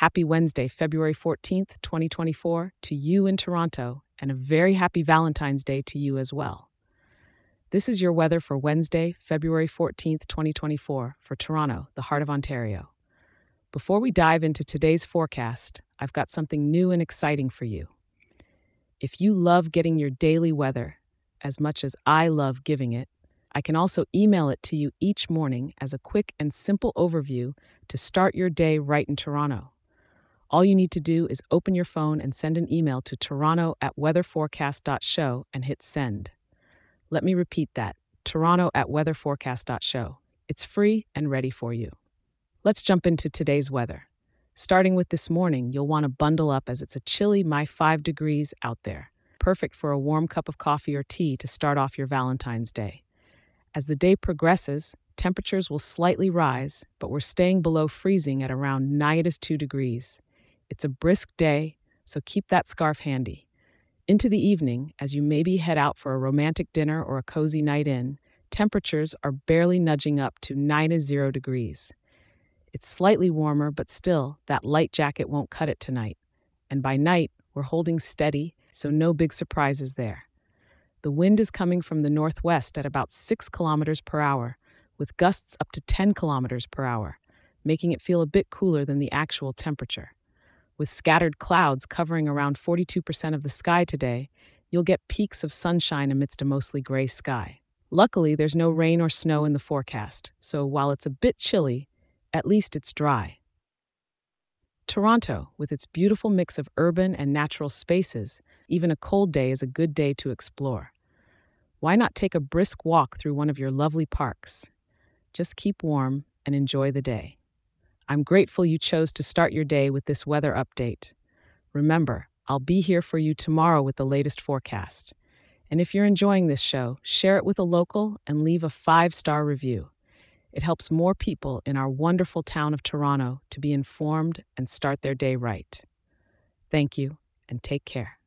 Happy Wednesday, February 14th, 2024, to you in Toronto, and a very happy Valentine's Day to you as well. This is your weather for Wednesday, February 14th, 2024, for Toronto, the heart of Ontario. Before we dive into today's forecast, I've got something new and exciting for you. If you love getting your daily weather as much as I love giving it, I can also email it to you each morning as a quick and simple overview to start your day right in Toronto. All you need to do is open your phone and send an email to toronto at weatherforecast.show and hit send. Let me repeat that toronto at weatherforecast.show. It's free and ready for you. Let's jump into today's weather. Starting with this morning, you'll want to bundle up as it's a chilly my 5 degrees out there, perfect for a warm cup of coffee or tea to start off your Valentine's Day. As the day progresses, temperatures will slightly rise, but we're staying below freezing at around negative 2 degrees. It's a brisk day, so keep that scarf handy. Into the evening, as you maybe head out for a romantic dinner or a cozy night in, temperatures are barely nudging up to 90 degrees. It's slightly warmer, but still, that light jacket won't cut it tonight. And by night, we're holding steady, so no big surprises there. The wind is coming from the northwest at about 6 kilometers per hour, with gusts up to 10 kilometers per hour, making it feel a bit cooler than the actual temperature. With scattered clouds covering around 42% of the sky today, you'll get peeks of sunshine amidst a mostly gray sky. Luckily, there's no rain or snow in the forecast, so while it's a bit chilly, at least it's dry. Toronto, with its beautiful mix of urban and natural spaces, even a cold day is a good day to explore. Why not take a brisk walk through one of your lovely parks? Just keep warm and enjoy the day. I'm grateful you chose to start your day with this weather update. Remember, I'll be here for you tomorrow with the latest forecast. And if you're enjoying this show, share it with a local and leave a five star review. It helps more people in our wonderful town of Toronto to be informed and start their day right. Thank you, and take care.